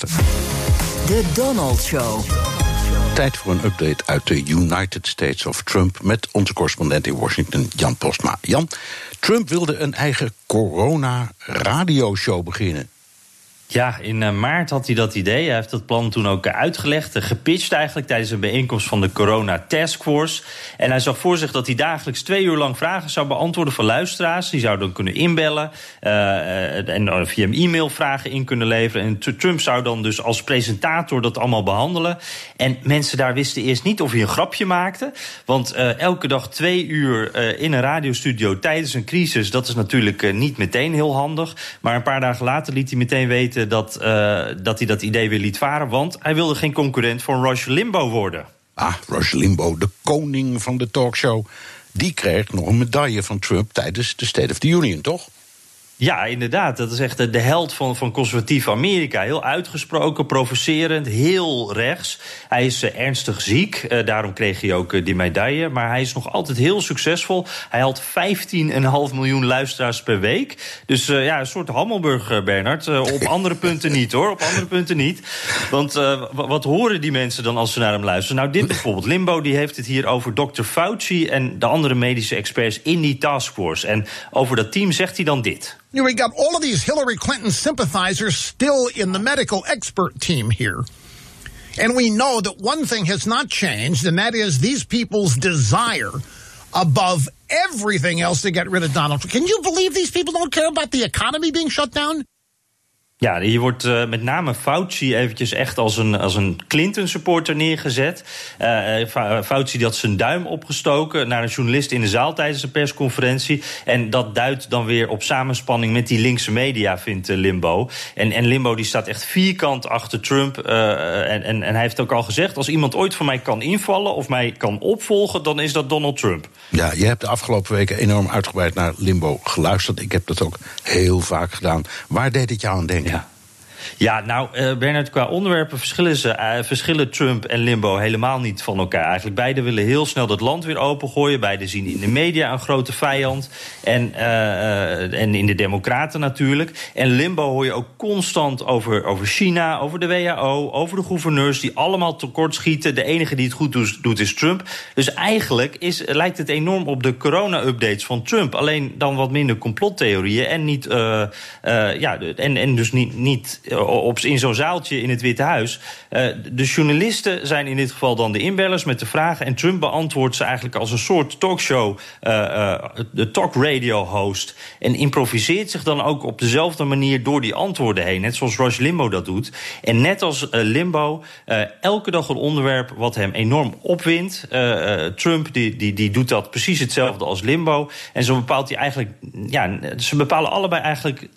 De Donald Show. Tijd voor een update uit de United States of Trump met onze correspondent in Washington, Jan Postma. Jan, Trump wilde een eigen corona-radioshow beginnen. Ja, in eh, maart had hij dat idee. Hij heeft dat plan toen ook uitgelegd, eh, gepitcht eigenlijk tijdens een bijeenkomst van de Corona Task Force. En hij zag voor zich dat hij dagelijks twee uur lang vragen zou beantwoorden van luisteraars. Die zouden kunnen inbellen uh, en via een e-mail vragen in kunnen leveren. En Trump zou dan dus als presentator dat allemaal behandelen. En mensen daar wisten eerst niet of hij een grapje maakte. Want elke dag twee uur in een radiostudio tijdens een crisis, dat is natuurlijk niet meteen heel handig. Maar een paar dagen later liet hij meteen weten dat, uh, dat hij dat idee weer liet varen. Want hij wilde geen concurrent voor Rush Limbo worden. Ah, Rush Limbo, de koning van de talkshow. Die kreeg nog een medaille van Trump tijdens de State of the Union, toch? Ja, inderdaad. Dat is echt de held van, van conservatief Amerika. Heel uitgesproken, provocerend, heel rechts. Hij is uh, ernstig ziek, uh, daarom kreeg hij ook uh, die medaille. Maar hij is nog altijd heel succesvol. Hij had 15,5 miljoen luisteraars per week. Dus ja, een soort Hammelburg, Bernard. op andere punten niet, hoor. Op andere punten niet. Want wat horen die mensen dan als ze naar hem luisteren? Nou, dit bijvoorbeeld. Limbo die heeft het hier over Dr. Fauci... en de andere medische experts in die taskforce. En over dat team zegt hij dan dit. You know, we got all of these Hillary Clinton sympathizers still in the medical expert team here. And we know that one thing has not changed, and that is these people's desire above everything else to get rid of Donald Trump. Can you believe these people don't care about the economy being shut down? Ja, hier wordt uh, met name Fauci eventjes echt als een, als een Clinton-supporter neergezet. Uh, Fauci die had zijn duim opgestoken naar een journalist in de zaal tijdens een persconferentie. En dat duidt dan weer op samenspanning met die linkse media, vindt Limbo. En, en Limbo die staat echt vierkant achter Trump. en, en, en hij heeft ook al gezegd, als iemand ooit voor mij kan invallen of mij kan opvolgen, dan is dat Donald Trump. Ja, je hebt de afgelopen weken enorm uitgebreid naar Limbo geluisterd. Ik heb dat ook heel vaak gedaan. Waar deed het jou aan denken? Ja. Nou, uh, Bernard, qua onderwerpen verschillen, ze, uh, verschillen Trump en Limbo helemaal niet van elkaar. Eigenlijk beide willen heel snel dat land weer opengooien. Beide zien in de media een grote vijand. En, uh, en in de Democraten natuurlijk. En Limbo hoor je ook constant over, over China, over de WHO, over de gouverneurs die allemaal tekortschieten. De enige die het goed doet, doet is Trump. Dus eigenlijk is, lijkt het enorm op de corona-updates van Trump. Alleen dan wat minder complottheorieën en niet. ja, en, en dus niet. niet op, in zo'n zaaltje in het Witte Huis. Uh, de journalisten zijn in dit geval dan de inbellers met de vragen. En Trump beantwoordt ze eigenlijk als een soort talkshow, uh, de talk radio host. En improviseert zich dan ook op dezelfde manier door die antwoorden heen. Net zoals Rush Limbo dat doet. En net als Limbo, elke dag een onderwerp wat hem enorm opwindt. Trump die, die, die doet dat precies hetzelfde als Limbo. En zo bepaalt hij eigenlijk. Ja, ze bepalen allebei eigenlijk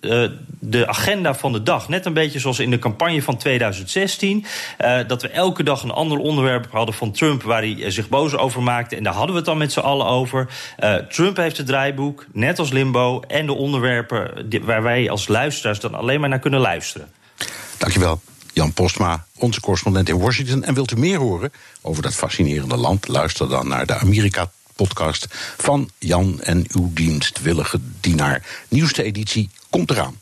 de agenda van de dag. Net een beetje zoals in de campagne van 2016. Uh, dat we elke dag een ander onderwerp hadden van Trump waar hij zich boos over maakte. En daar hadden we het dan met z'n allen over. Uh, Trump heeft het draaiboek, net als Limbo. En de onderwerpen waar wij als luisteraars dan alleen maar naar kunnen luisteren. Dankjewel. Jan Postma, onze correspondent in Washington. En wilt u meer horen over dat fascinerende land? Luister dan naar de Amerika-podcast van Jan en uw dienstwillige dienaar. Nieuwste editie komt eraan.